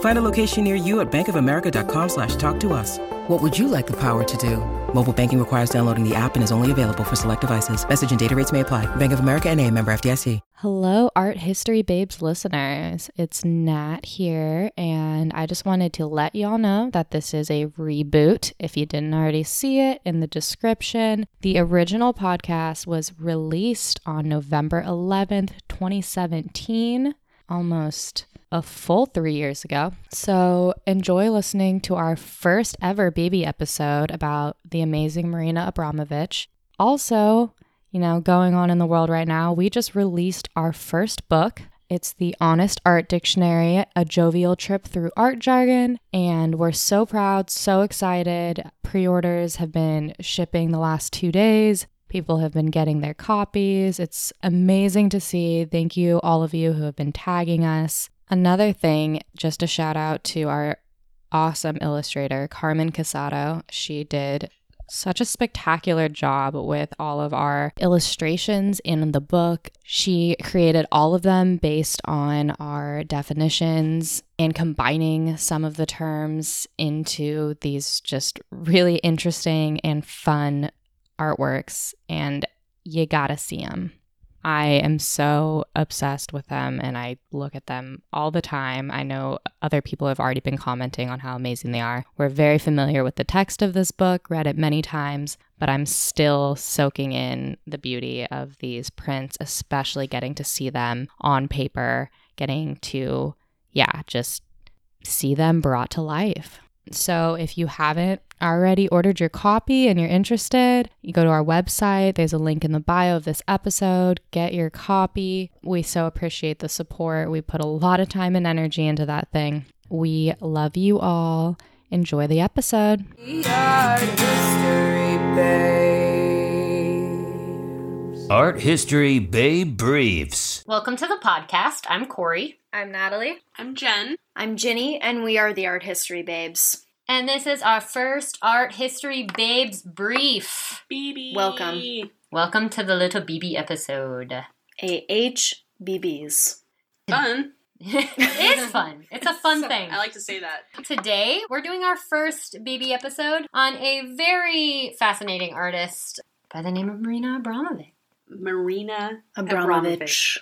Find a location near you at bankofamerica.com slash talk to us. What would you like the power to do? Mobile banking requires downloading the app and is only available for select devices. Message and data rates may apply. Bank of America and a member FDIC. Hello, Art History Babes listeners. It's Nat here, and I just wanted to let y'all know that this is a reboot. If you didn't already see it in the description, the original podcast was released on November 11th, 2017, almost a full three years ago. So enjoy listening to our first ever baby episode about the amazing Marina Abramovich. Also, you know, going on in the world right now, we just released our first book. It's the Honest Art Dictionary, a jovial trip through art jargon. And we're so proud, so excited. Pre orders have been shipping the last two days. People have been getting their copies. It's amazing to see. Thank you, all of you who have been tagging us. Another thing, just a shout out to our awesome illustrator, Carmen Casado. She did such a spectacular job with all of our illustrations in the book. She created all of them based on our definitions and combining some of the terms into these just really interesting and fun artworks. And you gotta see them. I am so obsessed with them and I look at them all the time. I know other people have already been commenting on how amazing they are. We're very familiar with the text of this book, read it many times, but I'm still soaking in the beauty of these prints, especially getting to see them on paper, getting to, yeah, just see them brought to life. So if you haven't already ordered your copy and you're interested, you go to our website. There's a link in the bio of this episode. Get your copy. We so appreciate the support. We put a lot of time and energy into that thing. We love you all. Enjoy the episode. Art History Babe Briefs. Welcome to the podcast. I'm Corey. I'm Natalie. I'm Jen. I'm Ginny, and we are the Art History Babes. And this is our first Art History Babes Brief. BB. Welcome. Welcome to the little BB episode. AHBBs. Fun. it is fun. It's a fun So- thing. I like to say that. Today, we're doing our first BB episode on a very fascinating artist by the name of Marina Abramovic. Marina Abramovich. Abramovich.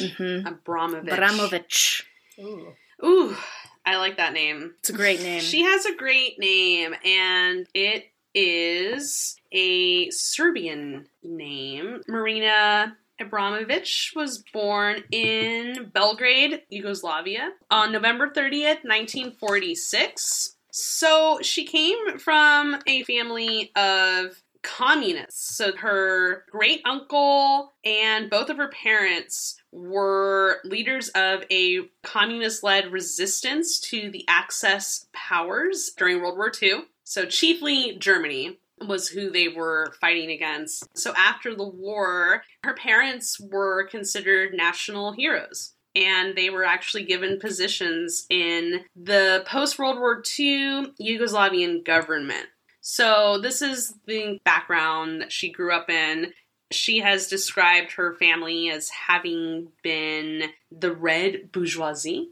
Mhm. Abramovich. Abramovich. Ooh. Ooh, I like that name. It's a great name. She has a great name, and it is a Serbian name. Marina Abramovich was born in Belgrade, Yugoslavia, on November 30th, 1946. So she came from a family of communists. So her great uncle and both of her parents were leaders of a communist led resistance to the Axis powers during World War II. So, chiefly Germany was who they were fighting against. So, after the war, her parents were considered national heroes. And they were actually given positions in the post World War II Yugoslavian government. So, this is the background that she grew up in. She has described her family as having been the red bourgeoisie.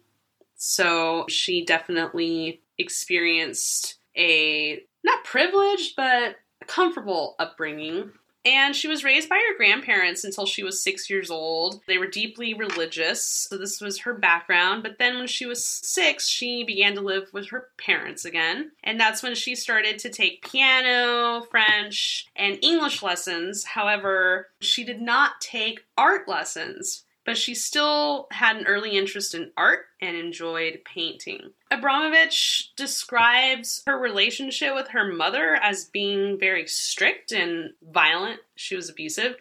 So, she definitely experienced a not privileged, but comfortable upbringing. And she was raised by her grandparents until she was six years old. They were deeply religious, so this was her background. But then when she was six, she began to live with her parents again. And that's when she started to take piano, French, and English lessons. However, she did not take art lessons. But she still had an early interest in art and enjoyed painting. Abramovich describes her relationship with her mother as being very strict and violent. She was abusive.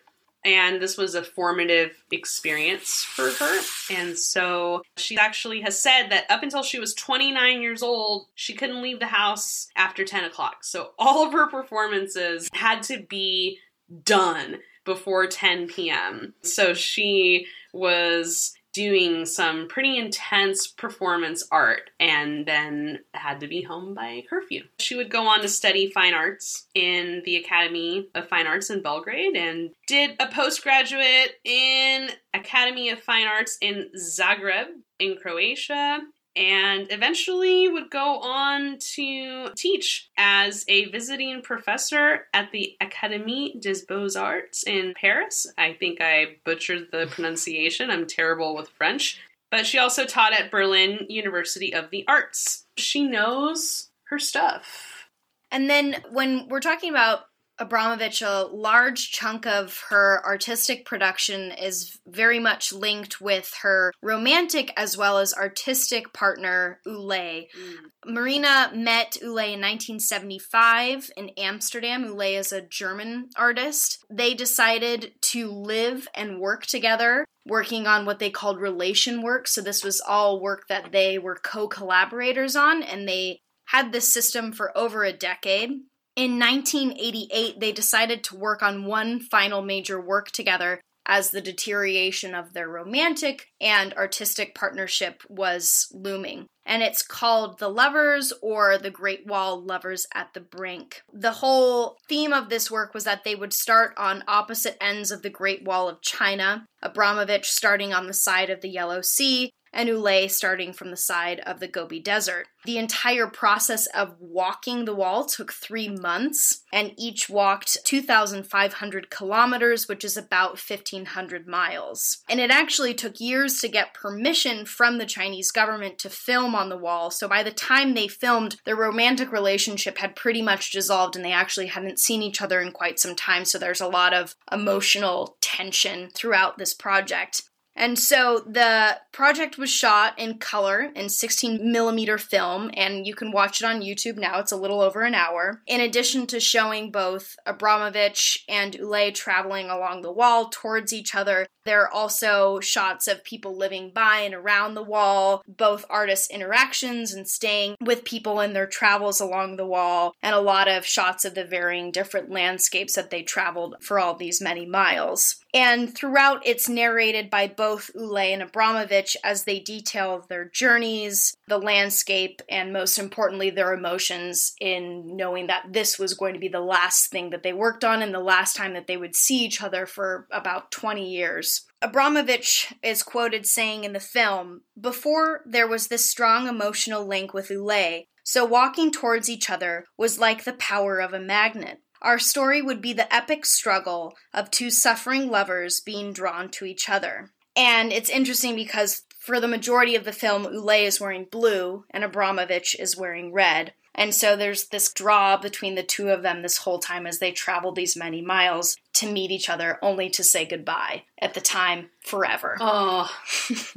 And this was a formative experience for her. And so she actually has said that up until she was 29 years old, she couldn't leave the house after 10 o'clock. So all of her performances had to be done before 10 p.m. So she was doing some pretty intense performance art and then had to be home by curfew. She would go on to study fine arts in the Academy of Fine Arts in Belgrade and did a postgraduate in Academy of Fine Arts in Zagreb in Croatia and eventually would go on to teach as a visiting professor at the Académie des Beaux-Arts in Paris. I think I butchered the pronunciation. I'm terrible with French. But she also taught at Berlin University of the Arts. She knows her stuff. And then when we're talking about Abramovich, a large chunk of her artistic production is very much linked with her romantic as well as artistic partner, Ulay. Mm. Marina met Ulay in 1975 in Amsterdam. Ulay is a German artist. They decided to live and work together working on what they called relation work. So, this was all work that they were co collaborators on, and they had this system for over a decade. In 1988, they decided to work on one final major work together as the deterioration of their romantic and artistic partnership was looming. And it's called The Lovers or The Great Wall Lovers at the Brink. The whole theme of this work was that they would start on opposite ends of the Great Wall of China, Abramovich starting on the side of the Yellow Sea, and Ulay starting from the side of the Gobi Desert. The entire process of walking the wall took three months, and each walked 2,500 kilometers, which is about 1,500 miles. And it actually took years to get permission from the Chinese government to film on the wall, so by the time they filmed, their romantic relationship had pretty much dissolved and they actually hadn't seen each other in quite some time, so there's a lot of emotional tension throughout this project. And so the project was shot in color in 16 millimeter film, and you can watch it on YouTube now. It's a little over an hour. In addition to showing both Abramovich and Ulay traveling along the wall towards each other, there are also shots of people living by and around the wall, both artists' interactions and staying with people in their travels along the wall, and a lot of shots of the varying different landscapes that they traveled for all these many miles. And throughout, it's narrated by both Ulay and Abramovich as they detail their journeys, the landscape, and most importantly, their emotions in knowing that this was going to be the last thing that they worked on and the last time that they would see each other for about 20 years. Abramovich is quoted saying in the film, Before there was this strong emotional link with Ulay, so walking towards each other was like the power of a magnet. Our story would be the epic struggle of two suffering lovers being drawn to each other. And it's interesting because for the majority of the film, Ulay is wearing blue and Abramovich is wearing red. And so there's this draw between the two of them this whole time as they travel these many miles to meet each other only to say goodbye at the time forever. Oh,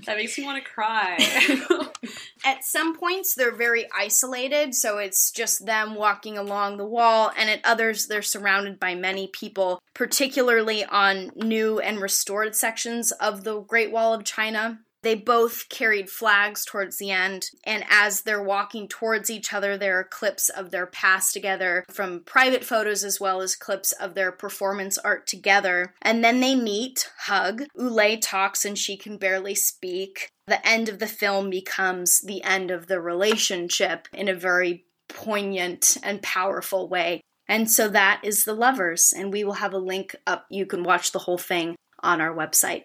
that makes me want to cry. at some points, they're very isolated, so it's just them walking along the wall, and at others, they're surrounded by many people, particularly on new and restored sections of the Great Wall of China. They both carried flags towards the end, and as they're walking towards each other, there are clips of their past together from private photos as well as clips of their performance art together. And then they meet, hug. Ulay talks and she can barely speak. The end of the film becomes the end of the relationship in a very poignant and powerful way. And so that is The Lovers, and we will have a link up. You can watch the whole thing on our website.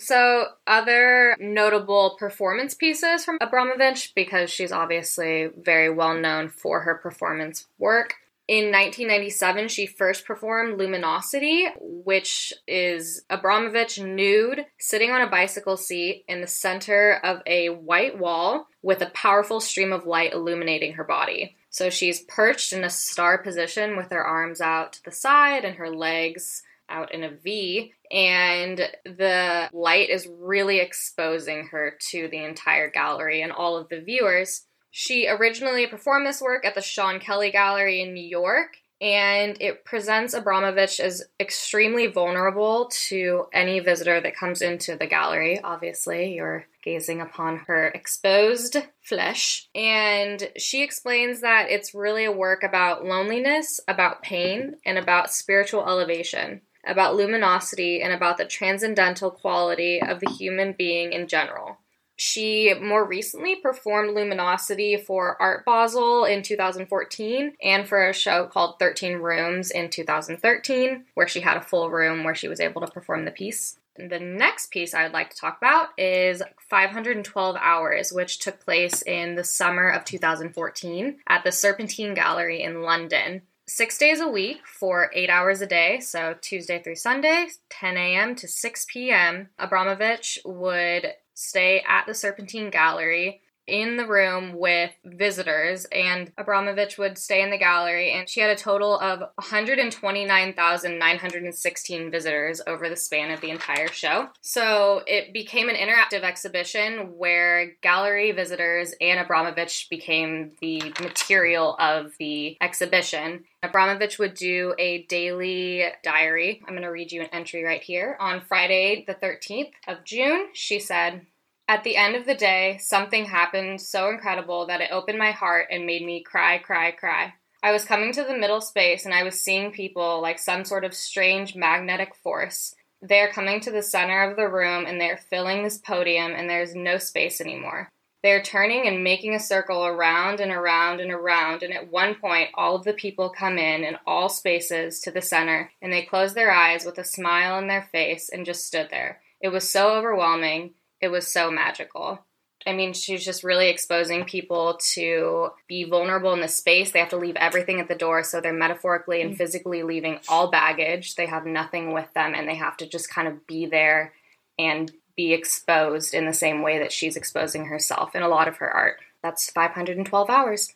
So, other notable performance pieces from Abramovich, because she's obviously very well known for her performance work. In 1997, she first performed Luminosity, which is Abramovich nude, sitting on a bicycle seat in the center of a white wall with a powerful stream of light illuminating her body. So she's perched in a star position with her arms out to the side and her legs out in a V, and the light is really exposing her to the entire gallery and all of the viewers. She originally performed this work at the Sean Kelly Gallery in New York, and it presents Abramovich as extremely vulnerable to any visitor that comes into the gallery. Obviously, you're gazing upon her exposed flesh. And she explains that it's really a work about loneliness, about pain, and about spiritual elevation, about luminosity, and about the transcendental quality of the human being in general. She more recently performed Luminosity for Art Basel in 2014 and for a show called 13 Rooms in 2013, where she had a full room where she was able to perform the piece. The next piece I would like to talk about is 512 Hours, which took place in the summer of 2014 at the Serpentine Gallery in London six days a week for eight hours a day, so Tuesday through Sunday, 10 a.m. to 6 p.m. Abramovich would stay at the Serpentine Gallery in the room with visitors, and Abramovich would stay in the gallery, and she had a total of 129,916 visitors over the span of the entire show. So it became an interactive exhibition where gallery visitors and Abramovich became the material of the exhibition. Abramovich would do a daily diary. I'm going to read you an entry right here. On Friday, the 13th of June, she said, at the end of the day, something happened so incredible that it opened my heart and made me cry, cry, cry. I was coming to the middle space and I was seeing people like some sort of strange magnetic force. They're coming to the center of the room and they're filling this podium and there's no space anymore. They're turning and making a circle around and around and around, and at one point, all of the people come in in all spaces to the center, and they closed their eyes with a smile on their face and just stood there. It was so overwhelming it was so magical. I mean, she's just really exposing people to be vulnerable in the space. They have to leave everything at the door, so they're metaphorically and mm. physically leaving all baggage. They have nothing with them, and they have to just kind of be there and be exposed in the same way that she's exposing herself in a lot of her art. That's 512 hours.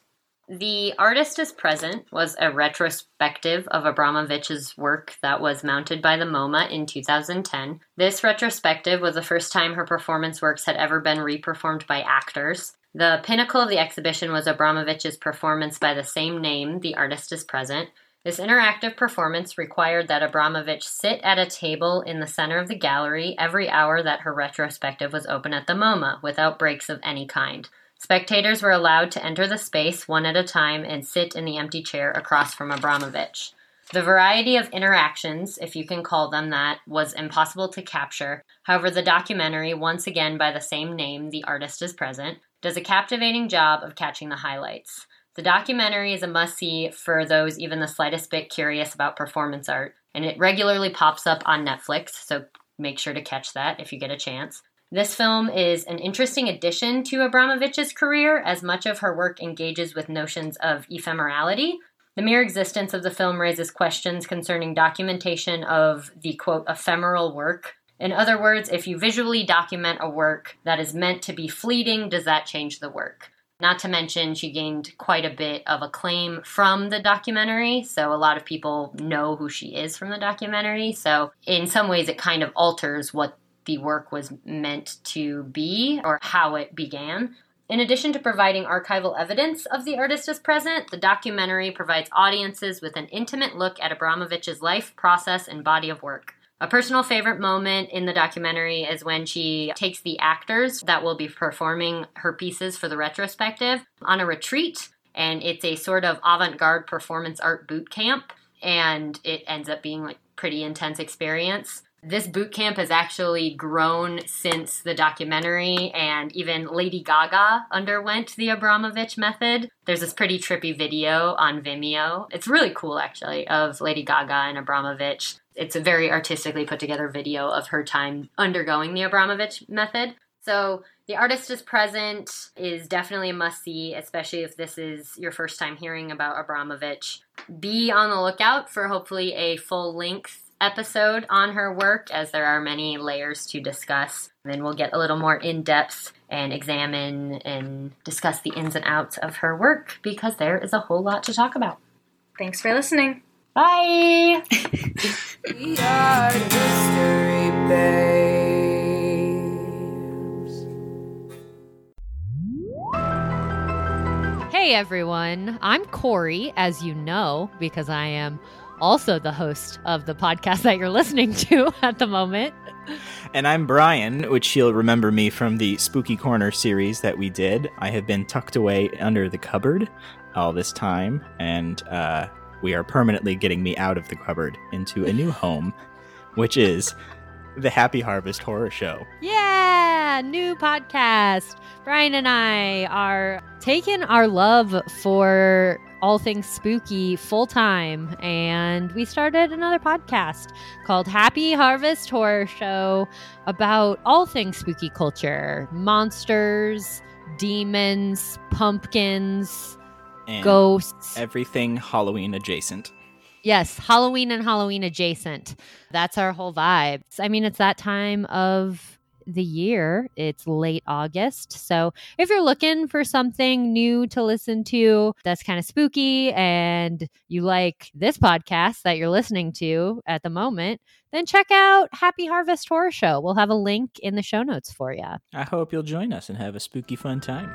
The Artist is Present was a retrospective of Abramovich's work that was mounted by the MoMA in 2010. This retrospective was the first time her performance works had ever been reperformed by actors. The pinnacle of the exhibition was Abramovich's performance by the same name, The Artist is Present. This interactive performance required that Abramovich sit at a table in the center of the gallery every hour that her retrospective was open at the MoMA, without breaks of any kind. Spectators were allowed to enter the space one at a time and sit in the empty chair across from Abramovich. The variety of interactions, if you can call them that, was impossible to capture. However, the documentary, once again by the same name, The Artist is Present, does a captivating job of catching the highlights. The documentary is a must see for those even the slightest bit curious about performance art, and it regularly pops up on Netflix, so make sure to catch that if you get a chance. This film is an interesting addition to Abramovich's career, as much of her work engages with notions of ephemerality. The mere existence of the film raises questions concerning documentation of the quote ephemeral work. In other words, if you visually document a work that is meant to be fleeting, does that change the work? Not to mention, she gained quite a bit of acclaim from the documentary, so a lot of people know who she is from the documentary. So, in some ways, it kind of alters what the work was meant to be or how it began. In addition to providing archival evidence of the artist as present, the documentary provides audiences with an intimate look at Abramovich's life, process, and body of work. A personal favorite moment in the documentary is when she takes the actors that will be performing her pieces for the retrospective on a retreat, and it's a sort of avant garde performance art boot camp, and it ends up being like pretty intense experience. This boot camp has actually grown since the documentary, and even Lady Gaga underwent the Abramovich method. There's this pretty trippy video on Vimeo. It's really cool, actually, of Lady Gaga and Abramovich. It's a very artistically put together video of her time undergoing the Abramovich method. So, The Artist is Present is definitely a must see, especially if this is your first time hearing about Abramovich. Be on the lookout for hopefully a full length episode on her work, as there are many layers to discuss. Then we'll get a little more in depth and examine and discuss the ins and outs of her work because there is a whole lot to talk about. Thanks for listening. Bye! Hey everyone, I'm Corey, as you know, because I am also the host of the podcast that you're listening to at the moment. And I'm Brian, which you'll remember me from the Spooky Corner series that we did. I have been tucked away under the cupboard all this time, and uh, we are permanently getting me out of the cupboard into a new home, which is the Happy Harvest Horror Show. Yeah, new podcast. Brian and I are taking our love for all things spooky full time, and we started another podcast called Happy Harvest Horror Show about all things spooky culture monsters, demons, pumpkins, And ghosts. Everything Halloween adjacent. Yes, Halloween and Halloween adjacent. That's our whole vibe. I mean, it's that time of the year. It's late August. So if you're looking for something new to listen to that's kind of spooky and you like this podcast that you're listening to at the moment, then check out Happy Harvest Horror Show. We'll have a link in the show notes for you. I hope you'll join us and have a spooky fun time.